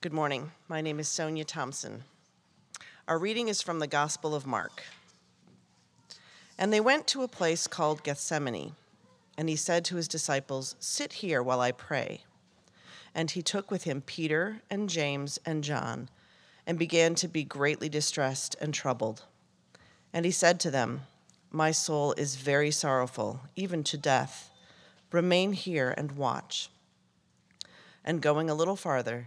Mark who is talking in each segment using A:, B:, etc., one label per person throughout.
A: Good morning. My name is Sonia Thompson. Our reading is from the Gospel of Mark. And they went to a place called Gethsemane, and he said to his disciples, Sit here while I pray. And he took with him Peter and James and John, and began to be greatly distressed and troubled. And he said to them, My soul is very sorrowful, even to death. Remain here and watch. And going a little farther,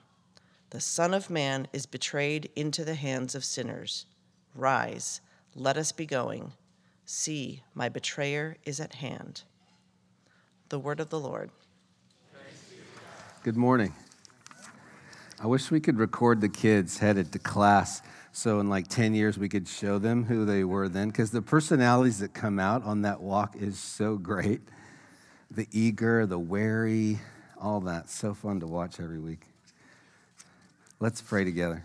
A: the Son of Man is betrayed into the hands of sinners. Rise, let us be going. See, my betrayer is at hand. The word of the Lord.
B: Good morning. I wish we could record the kids headed to class so in like 10 years we could show them who they were then because the personalities that come out on that walk is so great. The eager, the wary, all that. So fun to watch every week. Let's pray together.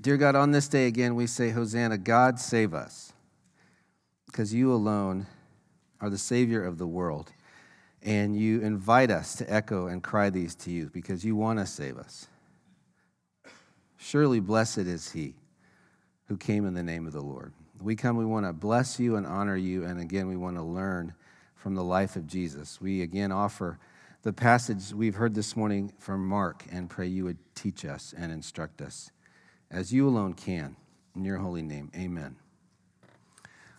B: Dear God, on this day again, we say, Hosanna, God save us, because you alone are the Savior of the world. And you invite us to echo and cry these to you because you want to save us. Surely blessed is he who came in the name of the Lord. We come, we want to bless you and honor you. And again, we want to learn from the life of Jesus. We again offer the passage we've heard this morning from Mark and pray you would teach us and instruct us as you alone can. In your holy name, amen.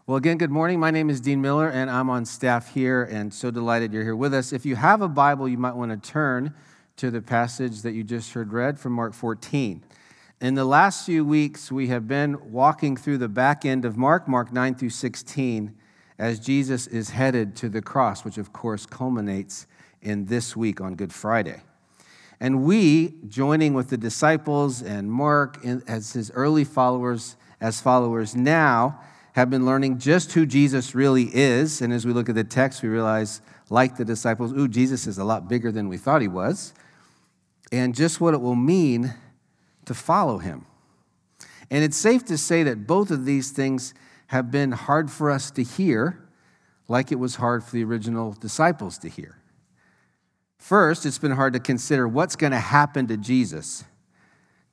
B: Well, again, good morning. My name is Dean Miller, and I'm on staff here, and so delighted you're here with us. If you have a Bible, you might want to turn to the passage that you just heard read from Mark 14. In the last few weeks, we have been walking through the back end of Mark, Mark 9 through 16, as Jesus is headed to the cross, which of course culminates in this week on Good Friday. And we, joining with the disciples and Mark as his early followers, as followers now, have been learning just who Jesus really is. And as we look at the text, we realize, like the disciples, ooh, Jesus is a lot bigger than we thought he was, and just what it will mean to follow him. And it's safe to say that both of these things have been hard for us to hear, like it was hard for the original disciples to hear. First, it's been hard to consider what's going to happen to Jesus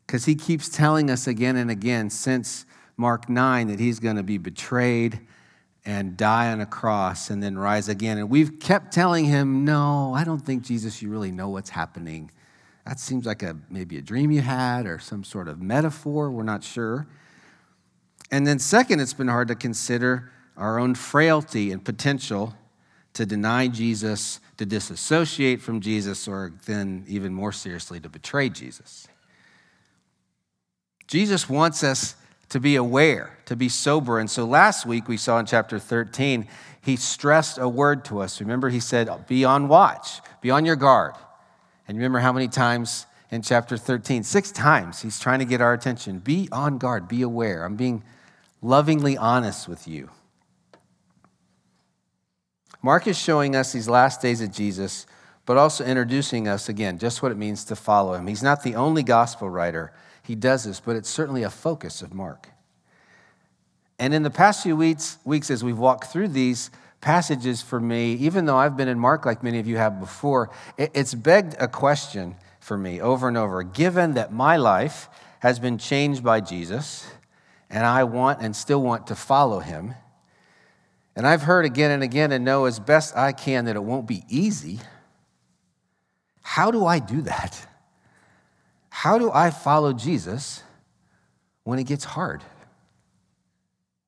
B: because he keeps telling us again and again since Mark 9 that he's going to be betrayed and die on a cross and then rise again. And we've kept telling him, no, I don't think, Jesus, you really know what's happening. That seems like a, maybe a dream you had or some sort of metaphor. We're not sure. And then, second, it's been hard to consider our own frailty and potential to deny Jesus, to disassociate from Jesus, or then even more seriously, to betray Jesus. Jesus wants us to be aware, to be sober. And so last week we saw in chapter 13, he stressed a word to us. Remember, he said, Be on watch, be on your guard. And remember how many times in chapter 13? Six times he's trying to get our attention. Be on guard, be aware. I'm being lovingly honest with you. Mark is showing us these last days of Jesus, but also introducing us again just what it means to follow him. He's not the only gospel writer. He does this, but it's certainly a focus of Mark. And in the past few weeks, weeks as we've walked through these passages for me, even though I've been in Mark like many of you have before, it's begged a question for me over and over. Given that my life has been changed by Jesus, and I want and still want to follow him, and I've heard again and again and know as best I can that it won't be easy. How do I do that? how do I follow Jesus when it gets hard?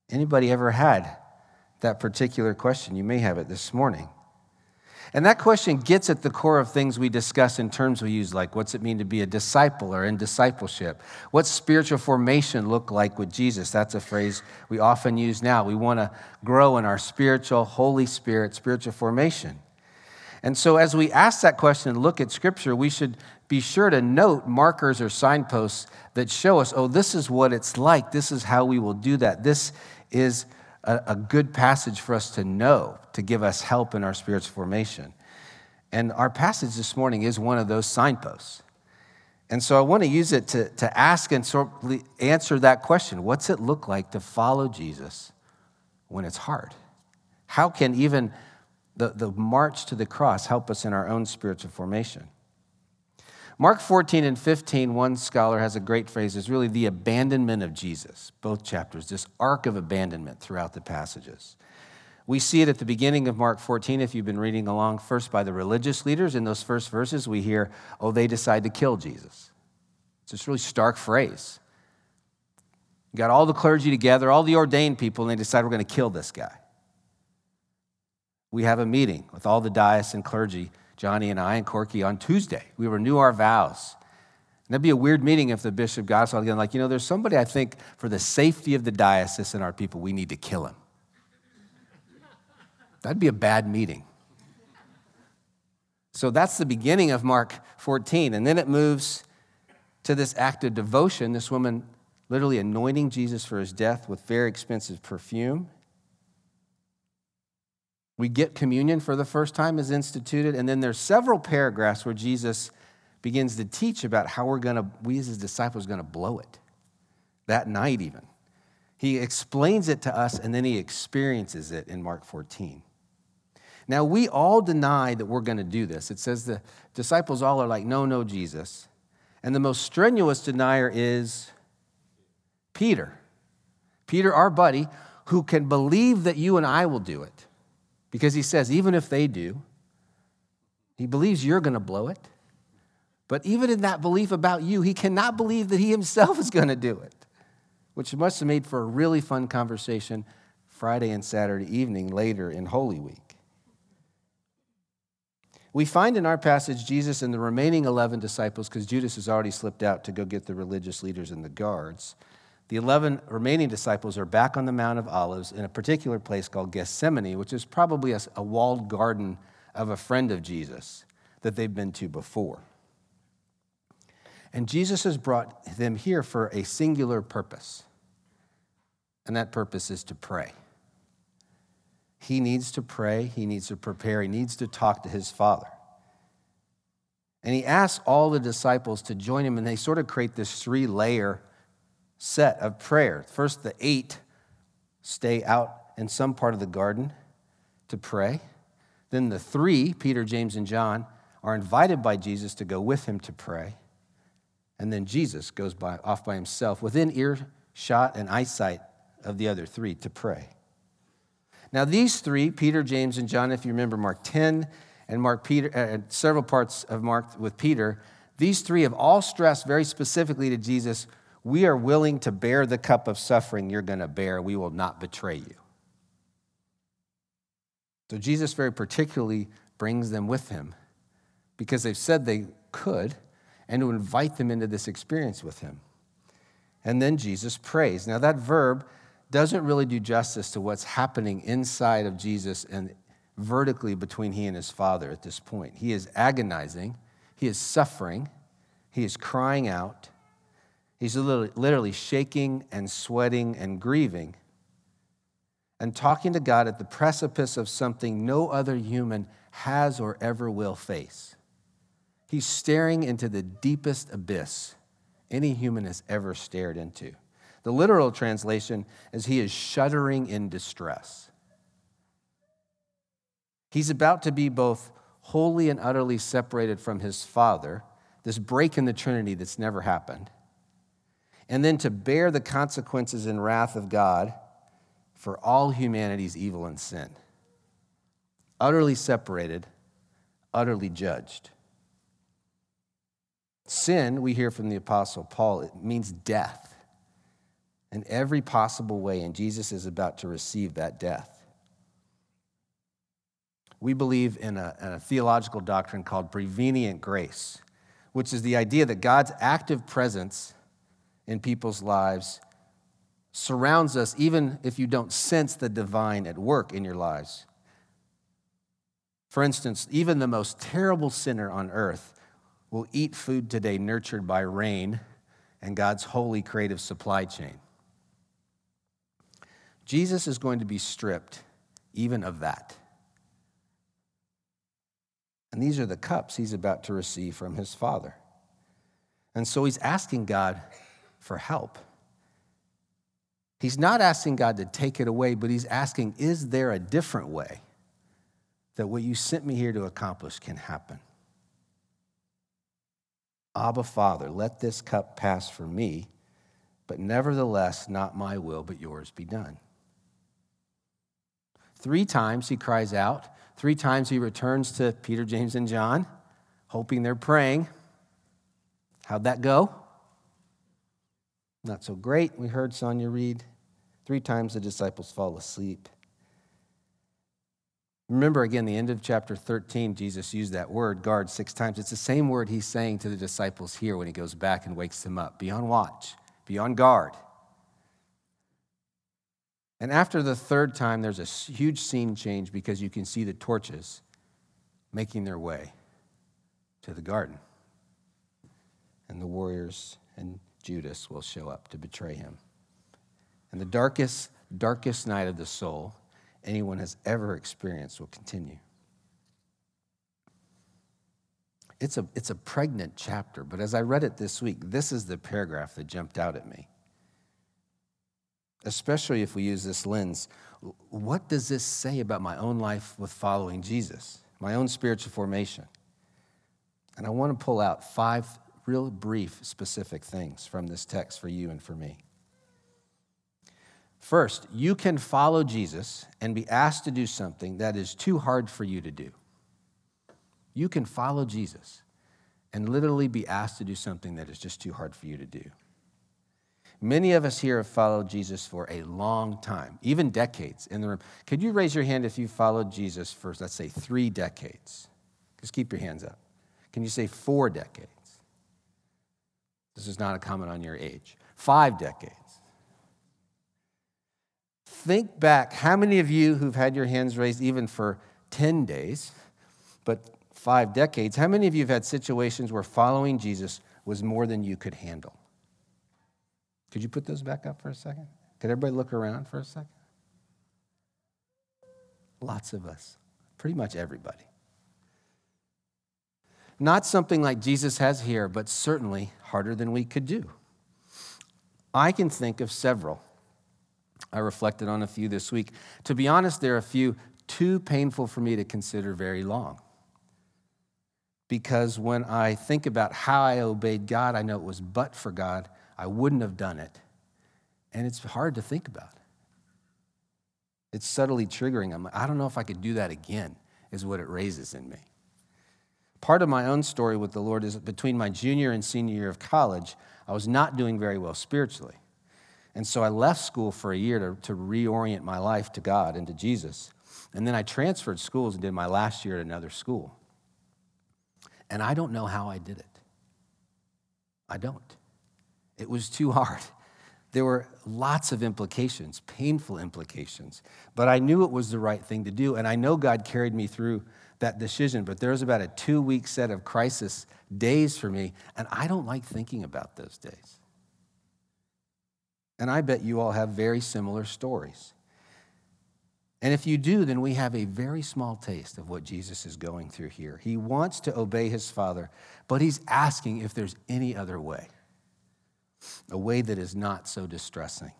B: Anybody ever had that particular question? You may have it this morning. And that question gets at the core of things we discuss in terms we use, like what's it mean to be a disciple or in discipleship? What's spiritual formation look like with Jesus? That's a phrase we often use now. We want to grow in our spiritual, Holy Spirit, spiritual formation. And so, as we ask that question and look at Scripture, we should be sure to note markers or signposts that show us, oh, this is what it's like. This is how we will do that. This is a, a good passage for us to know to give us help in our spiritual formation. And our passage this morning is one of those signposts. And so I want to use it to, to ask and sort of answer that question What's it look like to follow Jesus when it's hard? How can even the, the march to the cross help us in our own spiritual formation? Mark 14 and 15, one scholar has a great phrase, is really the abandonment of Jesus, both chapters, this arc of abandonment throughout the passages. We see it at the beginning of Mark 14, if you've been reading along, first by the religious leaders. In those first verses, we hear, oh, they decide to kill Jesus. It's this really stark phrase. You got all the clergy together, all the ordained people, and they decide we're going to kill this guy. We have a meeting with all the diocesan clergy Johnny and I and Corky on Tuesday. We renew our vows. And that'd be a weird meeting if the bishop got all together, like, you know, there's somebody I think for the safety of the diocese and our people, we need to kill him. That'd be a bad meeting. So that's the beginning of Mark 14. And then it moves to this act of devotion, this woman literally anointing Jesus for his death with very expensive perfume. We get communion for the first time is instituted, and then there's several paragraphs where Jesus begins to teach about how we're going to, we as his disciples, going to blow it that night even. He explains it to us, and then he experiences it in Mark 14. Now, we all deny that we're going to do this. It says the disciples all are like, no, no, Jesus. And the most strenuous denier is Peter. Peter, our buddy, who can believe that you and I will do it. Because he says, even if they do, he believes you're going to blow it. But even in that belief about you, he cannot believe that he himself is going to do it, which must have made for a really fun conversation Friday and Saturday evening later in Holy Week. We find in our passage Jesus and the remaining 11 disciples, because Judas has already slipped out to go get the religious leaders and the guards. The 11 remaining disciples are back on the Mount of Olives in a particular place called Gethsemane, which is probably a, a walled garden of a friend of Jesus that they've been to before. And Jesus has brought them here for a singular purpose, and that purpose is to pray. He needs to pray, he needs to prepare, he needs to talk to his Father. And he asks all the disciples to join him, and they sort of create this three layer set of prayer. First, the eight stay out in some part of the garden to pray. Then the three, Peter, James, and John, are invited by Jesus to go with him to pray. And then Jesus goes by, off by himself within earshot and eyesight of the other three to pray. Now, these three, Peter, James, and John, if you remember Mark 10 and Mark Peter, uh, several parts of Mark with Peter, these three have all stressed very specifically to Jesus we are willing to bear the cup of suffering you're going to bear. We will not betray you. So Jesus very particularly brings them with him because they've said they could and to invite them into this experience with him. And then Jesus prays. Now, that verb doesn't really do justice to what's happening inside of Jesus and vertically between he and his Father at this point. He is agonizing, he is suffering, he is crying out. He's literally shaking and sweating and grieving and talking to God at the precipice of something no other human has or ever will face. He's staring into the deepest abyss any human has ever stared into. The literal translation is he is shuddering in distress. He's about to be both wholly and utterly separated from his Father, this break in the Trinity that's never happened and then to bear the consequences and wrath of God for all humanity's evil and sin. Utterly separated, utterly judged. Sin, we hear from the Apostle Paul, it means death in every possible way, and Jesus is about to receive that death. We believe in a, in a theological doctrine called prevenient grace, which is the idea that God's active presence in people's lives surrounds us even if you don't sense the divine at work in your lives. For instance, even the most terrible sinner on earth will eat food today nurtured by rain and God's holy creative supply chain. Jesus is going to be stripped even of that. And these are the cups he's about to receive from his Father. And so he's asking God for help. He's not asking God to take it away, but he's asking, is there a different way that what you sent me here to accomplish can happen? Abba, Father, let this cup pass from me, but nevertheless, not my will, but yours be done. Three times he cries out. Three times he returns to Peter, James, and John, hoping they're praying. How'd that go? Not so great. We heard Sonia read. Three times the disciples fall asleep. Remember again, the end of chapter 13, Jesus used that word, guard, six times. It's the same word he's saying to the disciples here when he goes back and wakes them up. Be on watch, be on guard. And after the third time, there's a huge scene change because you can see the torches making their way to the garden. And the warriors and Judas will show up to betray him. And the darkest, darkest night of the soul anyone has ever experienced will continue. It's a, it's a pregnant chapter, but as I read it this week, this is the paragraph that jumped out at me. Especially if we use this lens. What does this say about my own life with following Jesus, my own spiritual formation? And I want to pull out five real brief, specific things from this text for you and for me. First, you can follow Jesus and be asked to do something that is too hard for you to do. You can follow Jesus and literally be asked to do something that is just too hard for you to do. Many of us here have followed Jesus for a long time, even decades in the room. Could you raise your hand if you followed Jesus for, let's say, three decades? Just keep your hands up. Can you say four decades? This is not a comment on your age. Five decades. Think back, how many of you who've had your hands raised even for 10 days, but five decades, how many of you have had situations where following Jesus was more than you could handle? Could you put those back up for a second? Could everybody look around for a second? Lots of us, pretty much everybody. Not something like Jesus has here, but certainly harder than we could do. I can think of several I reflected on a few this week. To be honest, there are a few too painful for me to consider very long. Because when I think about how I obeyed God, I know it was but for God, I wouldn't have done it. And it's hard to think about. It's subtly triggering. I'm like, I don't know if I could do that again, is what it raises in me. Part of my own story with the Lord is that between my junior and senior year of college, I was not doing very well spiritually. And so I left school for a year to, to reorient my life to God and to Jesus. And then I transferred schools and did my last year at another school. And I don't know how I did it. I don't. It was too hard. There were lots of implications, painful implications, but I knew it was the right thing to do. And I know God carried me through that decision, but there was about a two week set of crisis days for me, and I don't like thinking about those days. And I bet you all have very similar stories. And if you do, then we have a very small taste of what Jesus is going through here. He wants to obey his Father, but he's asking if there's any other way, a way that is not so distressing.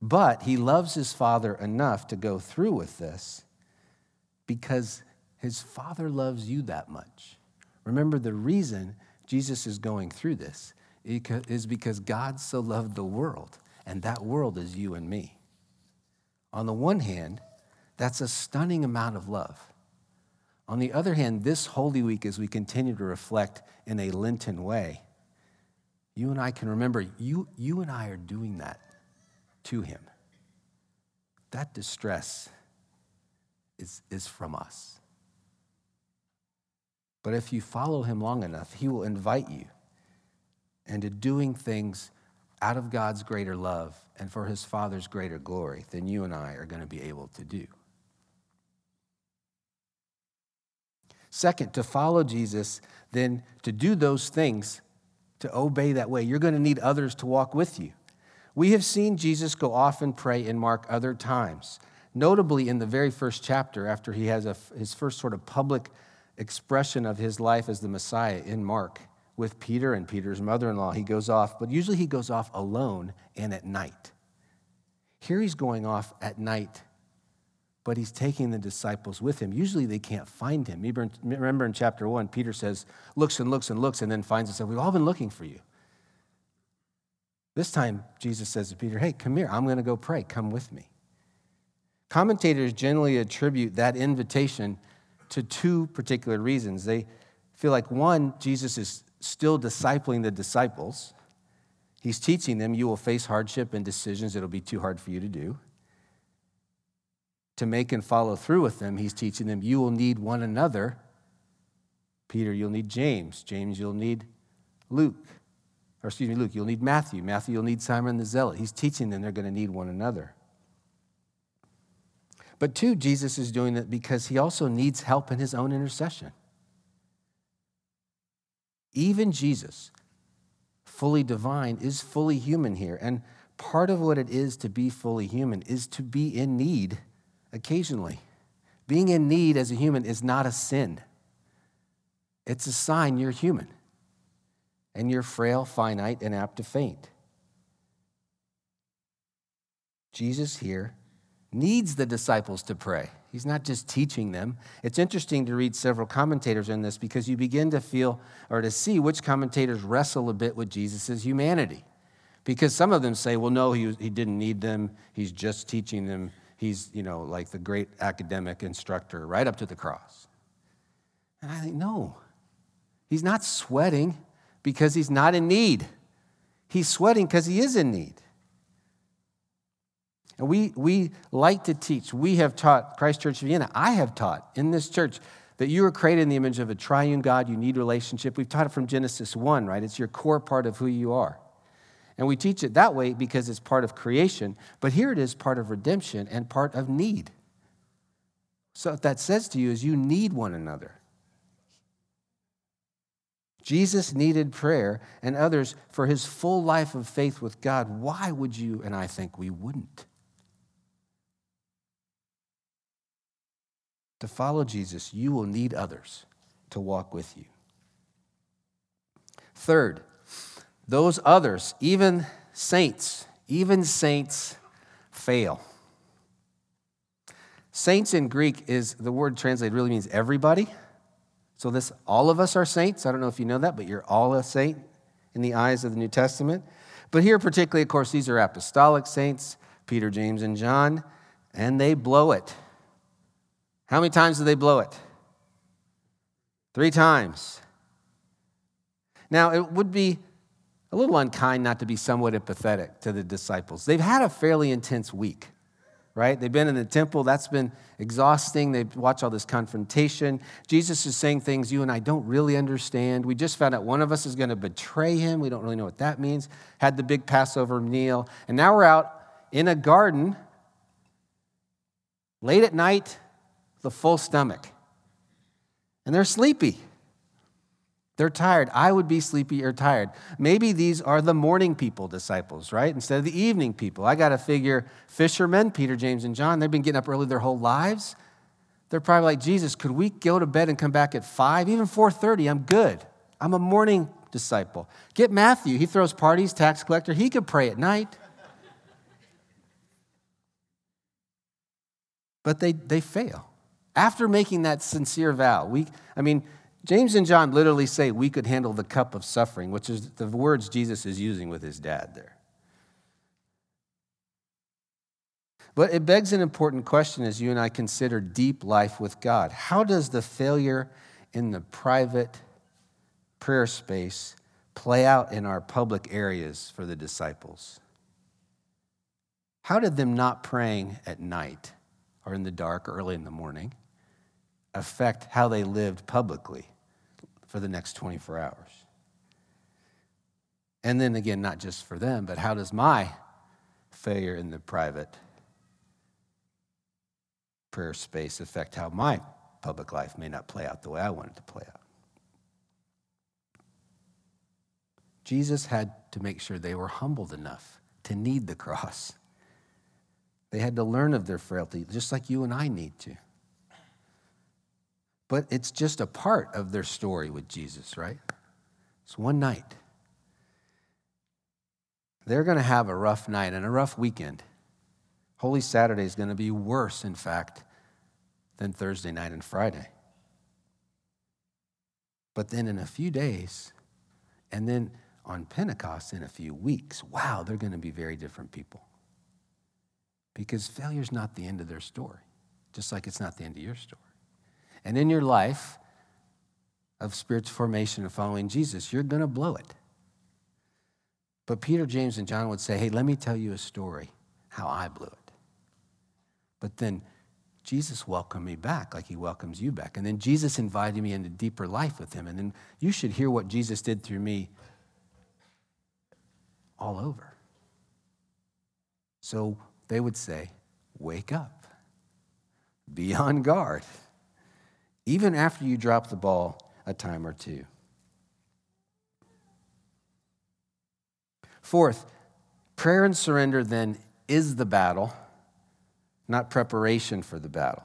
B: But he loves his Father enough to go through with this because his Father loves you that much. Remember, the reason Jesus is going through this is because God so loved the world, and that world is you and me. On the one hand, that's a stunning amount of love. On the other hand, this Holy Week, as we continue to reflect in a Lenten way, you and I can remember you, you and I are doing that to Him. That distress is, is from us. But if you follow Him long enough, He will invite you into doing things out of God's greater love and for His Father's greater glory than you and I are going to be able to do. Second, to follow Jesus, then to do those things, to obey that way, you're going to need others to walk with you. We have seen Jesus go off and pray in Mark other times, notably in the very first chapter after he has a, his first sort of public expression of his life as the Messiah in Mark with Peter and Peter's mother in law. He goes off, but usually he goes off alone and at night. Here he's going off at night but he's taking the disciples with him. Usually they can't find him. Remember in chapter one, Peter says, looks and looks and looks, and then finds us. We've all been looking for you. This time, Jesus says to Peter, Hey, come here. I'm going to go pray. Come with me. Commentators generally attribute that invitation to two particular reasons. They feel like one, Jesus is still discipling the disciples. He's teaching them you will face hardship and decisions that'll be too hard for you to do to make and follow through with them, he's teaching them you will need one another. Peter, you'll need James. James, you'll need Luke. Or excuse me, Luke, you'll need Matthew. Matthew, you'll need Simon the Zealot. He's teaching them they're going to need one another. But two, Jesus is doing it because he also needs help in his own intercession. Even Jesus, fully divine, is fully human here. And part of what it is to be fully human is to be in need occasionally. Being in need as a human is not a sin, it's a sign you're human and you're frail, finite, and apt to faint. Jesus here needs the disciples to pray. He's not just teaching them. It's interesting to read several commentators in this because you begin to feel or to see which commentators wrestle a bit with Jesus' humanity. Because some of them say, well, no, he, he didn't need them. He's just teaching them he's, you know, like the great academic instructor right up to the cross. And I think, no, he's not sweating because he's not in need. He's sweating because he is in need. And we, we like to teach. We have taught, Christ Church Vienna, I have taught in this church that you were created in the image of a triune God. You need relationship. We've taught it from Genesis 1, right? It's your core part of who you are. And we teach it that way because it's part of creation, but here it is part of redemption and part of need. So, what that says to you is you need one another. Jesus needed prayer and others for his full life of faith with God. Why would you and I think we wouldn't? To follow Jesus, you will need others to walk with you. Third, those others, even saints, even saints fail. Saints in Greek is the word translated really means everybody. So this all of us are saints. I don't know if you know that, but you're all a saint in the eyes of the New Testament. But here particularly of course these are apostolic saints, Peter, James and John, and they blow it. How many times do they blow it? 3 times. Now, it would be a little unkind not to be somewhat empathetic to the disciples. They've had a fairly intense week, right? They've been in the temple, that's been exhausting. They've watched all this confrontation. Jesus is saying things you and I don't really understand. We just found out one of us is going to betray him. We don't really know what that means. Had the big Passover meal. And now we're out in a garden late at night a full stomach. And they're sleepy. They're tired. I would be sleepy or tired. Maybe these are the morning people disciples, right? Instead of the evening people. I got to figure fishermen, Peter, James, and John, they've been getting up early their whole lives. They're probably like, Jesus, could we go to bed and come back at 5? Even 4:30, I'm good. I'm a morning disciple. Get Matthew. He throws parties, tax collector. He could pray at night. But they, they fail. After making that sincere vow, we, I mean, James and John literally say we could handle the cup of suffering, which is the words Jesus is using with his dad there. But it begs an important question as you and I consider deep life with God. How does the failure in the private prayer space play out in our public areas for the disciples? How did them not praying at night or in the dark early in the morning affect how they lived publicly for the next 24 hours? And then again, not just for them, but how does my failure in the private prayer space affect how my public life may not play out the way I want it to play out? Jesus had to make sure they were humbled enough to need the cross. They had to learn of their frailty, just like you and I need to. But it's just a part of their story with Jesus, right? It's one night. They're going to have a rough night and a rough weekend. Holy Saturday is going to be worse, in fact, than Thursday night and Friday. But then in a few days, and then on Pentecost in a few weeks, wow, they're going to be very different people. Because failure is not the end of their story, just like it's not the end of your story. And in your life of spiritual formation and following Jesus, you're going to blow it. But Peter, James, and John would say, hey, let me tell you a story how I blew it. But then Jesus welcomed me back like he welcomes you back. And then Jesus invited me into deeper life with him. And then you should hear what Jesus did through me all over. So they would say, Wake up, be on guard, even after you drop the ball a time or two. Fourth, prayer and surrender then is the battle, not preparation for the battle.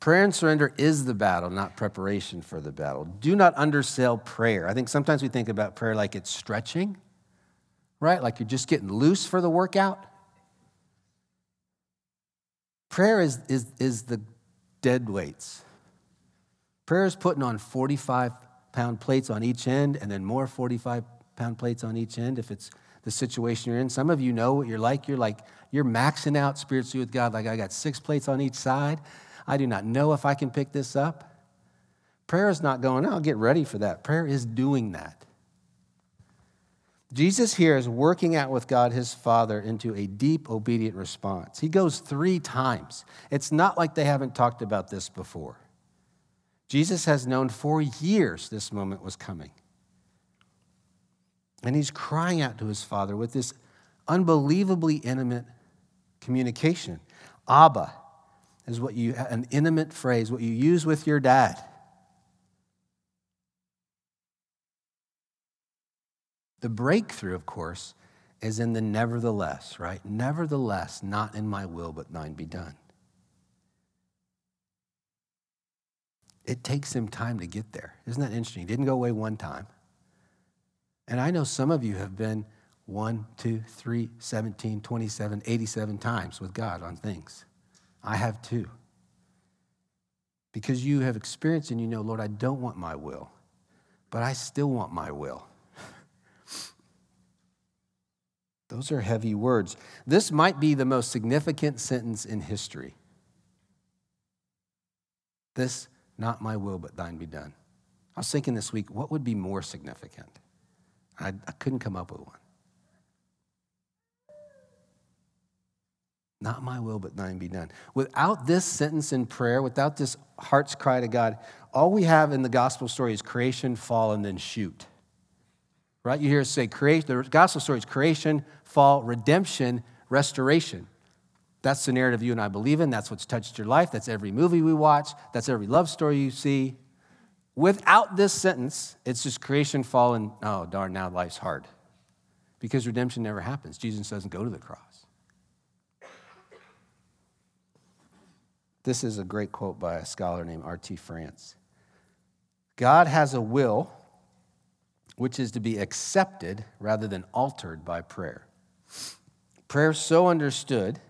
B: Prayer and surrender is the battle, not preparation for the battle. Do not undersell prayer. I think sometimes we think about prayer like it's stretching, right? Like you're just getting loose for the workout. Prayer is, is, is the dead weights. Prayer is putting on 45 pound plates on each end and then more 45 pound plates on each end if it's the situation you're in. Some of you know what you're like. You're like, you're maxing out spiritually with God, like I got six plates on each side. I do not know if I can pick this up. Prayer is not going, I'll get ready for that. Prayer is doing that. Jesus here is working out with God his Father into a deep, obedient response. He goes three times. It's not like they haven't talked about this before. Jesus has known for years this moment was coming. And he's crying out to his Father with this unbelievably intimate communication. Abba is what you, an intimate phrase, what you use with your dad. The breakthrough, of course, is in the nevertheless, right? Nevertheless, not in my will, but thine be done. It takes him time to get there. Isn't that interesting? He didn't go away one time. And I know some of you have been one, two, three, 17, 27, 87 times with God on things. I have too. Because you have experienced and you know, Lord, I don't want my will, but I still want my will. Those are heavy words. This might be the most significant sentence in history. This, not my will, but thine be done. I was thinking this week, what would be more significant? I, I couldn't come up with one. Not my will, but thine be done. Without this sentence in prayer, without this heart's cry to God, all we have in the gospel story is creation, fall, and then shoot. Right? You hear us say creation, the gospel story is creation, fall, redemption, restoration. That's the narrative you and I believe in. That's what's touched your life. That's every movie we watch. That's every love story you see. Without this sentence, it's just creation, fallen. oh, darn, now life's hard. Because redemption never happens. Jesus doesn't go to the cross. This is a great quote by a scholar named R.T. France. God has a will which is to be accepted rather than altered by prayer. Prayer, so understood,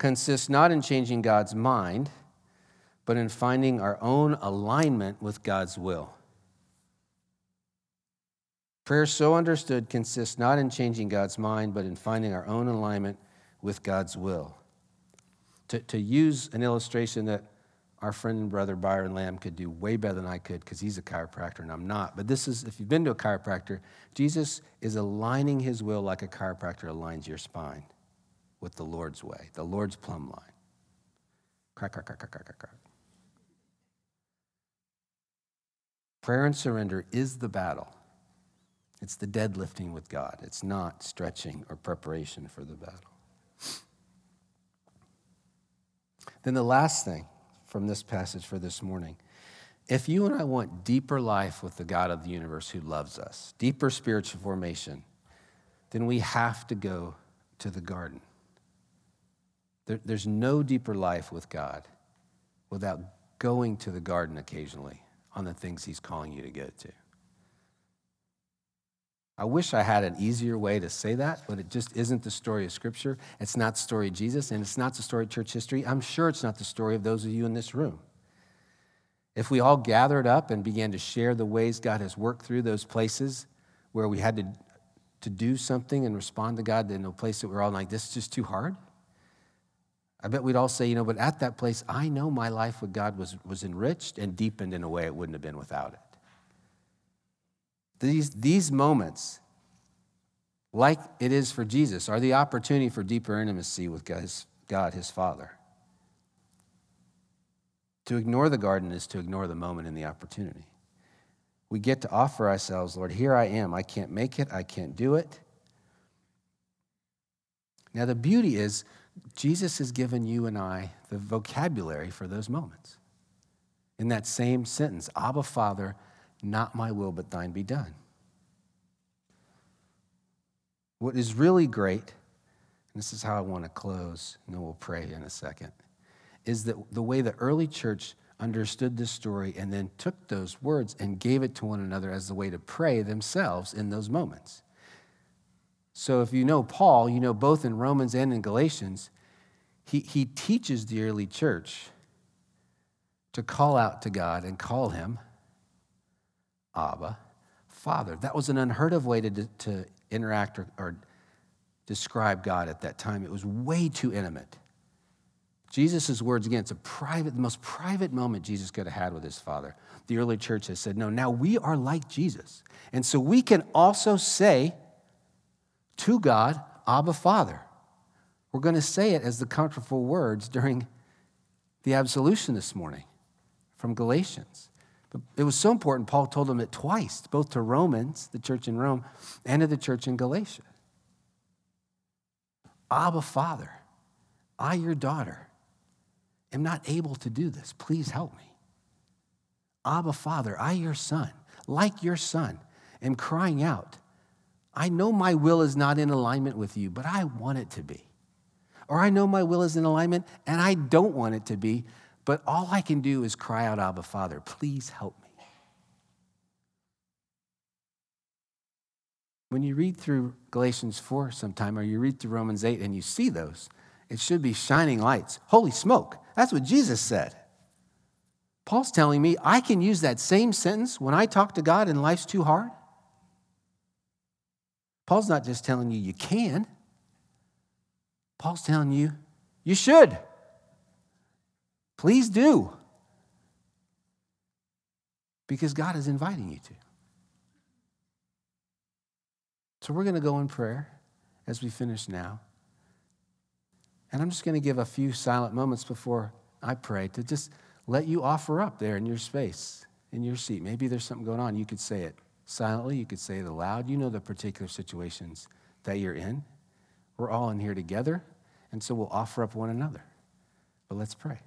B: consists not in changing God's mind, but in finding our own alignment with God's will. Prayer, so understood, consists not in changing God's mind, but in finding our own alignment with God's will. To, to use an illustration that our friend and brother Byron Lamb could do way better than I could because he's a chiropractor and I'm not. But this is, if you've been to a chiropractor, Jesus is aligning his will like a chiropractor aligns your spine with the Lord's way, the Lord's plumb line. Crack, crack, crack, crack, crack, crack. Prayer and surrender is the battle. It's the deadlifting with God. It's not stretching or preparation for the battle. Then the last thing from this passage for this morning. If you and I want deeper life with the God of the universe who loves us, deeper spiritual formation, then we have to go to the garden. There, there's no deeper life with God without going to the garden occasionally on the things He's calling you to go to. I wish I had an easier way to say that, but it just isn't the story of Scripture. It's not the story of Jesus, and it's not the story of church history. I'm sure it's not the story of those of you in this room. If we all gathered up and began to share the ways God has worked through those places where we had to, to do something and respond to God in a place that we're all like, this is just too hard, I bet we'd all say, you know, but at that place, I know my life with God was, was enriched and deepened in a way it wouldn't have been without it. These, these moments, like it is for Jesus, are the opportunity for deeper intimacy with God, his Father. To ignore the garden is to ignore the moment and the opportunity. We get to offer ourselves, Lord, here I am. I can't make it, I can't do it. Now, the beauty is, Jesus has given you and I the vocabulary for those moments. In that same sentence, Abba, Father, not my will, but thine be done. What is really great, and this is how I want to close, and then we'll pray in a second, is that the way the early church understood this story and then took those words and gave it to one another as the way to pray themselves in those moments. So if you know Paul, you know both in Romans and in Galatians, he, he teaches the early church to call out to God and call him Abba, Father. That was an unheard of way to, to interact or, or describe God at that time. It was way too intimate. Jesus' words, again, it's a private, the most private moment Jesus could have had with his Father. The early church has said, no, now we are like Jesus. And so we can also say to God, Abba, Father. We're going to say it as the comfortable words during the absolution this morning from Galatians. But it was so important, Paul told them it twice, both to Romans, the church in Rome, and to the church in Galatia. Abba, Father, I, your daughter, am not able to do this. Please help me. Abba, Father, I, your son, like your son, am crying out. I know my will is not in alignment with you, but I want it to be. Or I know my will is in alignment and I don't want it to be, but all I can do is cry out, Abba, Father, please help me. When you read through Galatians 4 sometime, or you read through Romans 8 and you see those, it should be shining lights. Holy smoke, that's what Jesus said. Paul's telling me I can use that same sentence when I talk to God and life's too hard. Paul's not just telling you you can, Paul's telling you you should. Please do. Because God is inviting you to. So we're going to go in prayer as we finish now. And I'm just going to give a few silent moments before I pray to just let you offer up there in your space, in your seat. Maybe there's something going on. You could say it silently, you could say it aloud. You know the particular situations that you're in. We're all in here together, and so we'll offer up one another. But let's pray.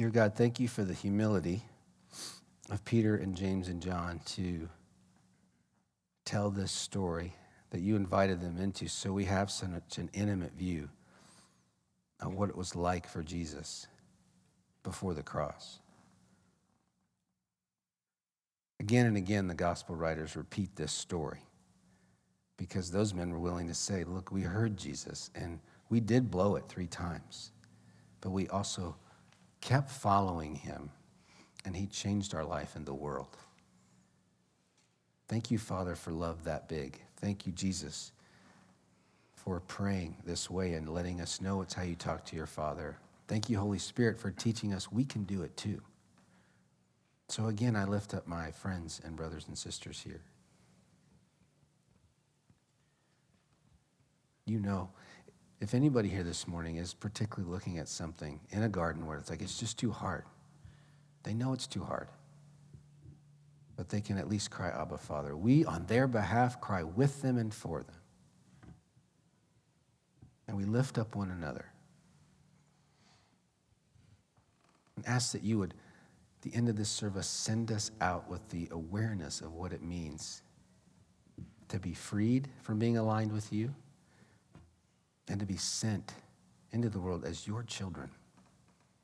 B: Dear God, thank you for the humility of Peter and James and John to tell this story that you invited them into so we have such an intimate view of what it was like for Jesus before the cross. Again and again, the gospel writers repeat this story because those men were willing to say, Look, we heard Jesus and we did blow it three times, but we also kept following him and he changed our life and the world. Thank you, Father, for love that big. Thank you, Jesus, for praying this way and letting us know it's how you talk to your Father. Thank you, Holy Spirit, for teaching us we can do it too. So again, I lift up my friends and brothers and sisters here. You know, if anybody here this morning is particularly looking at something in a garden where it's like it's just too hard, they know it's too hard. But they can at least cry, Abba, Father. We, on their behalf, cry with them and for them. And we lift up one another and ask that you would the end of this service, send us out with the awareness of what it means to be freed from being aligned with you than to be sent into the world as your children,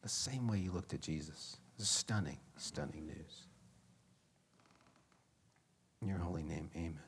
B: the same way you looked at Jesus. Stunning, stunning news. In your holy name, amen.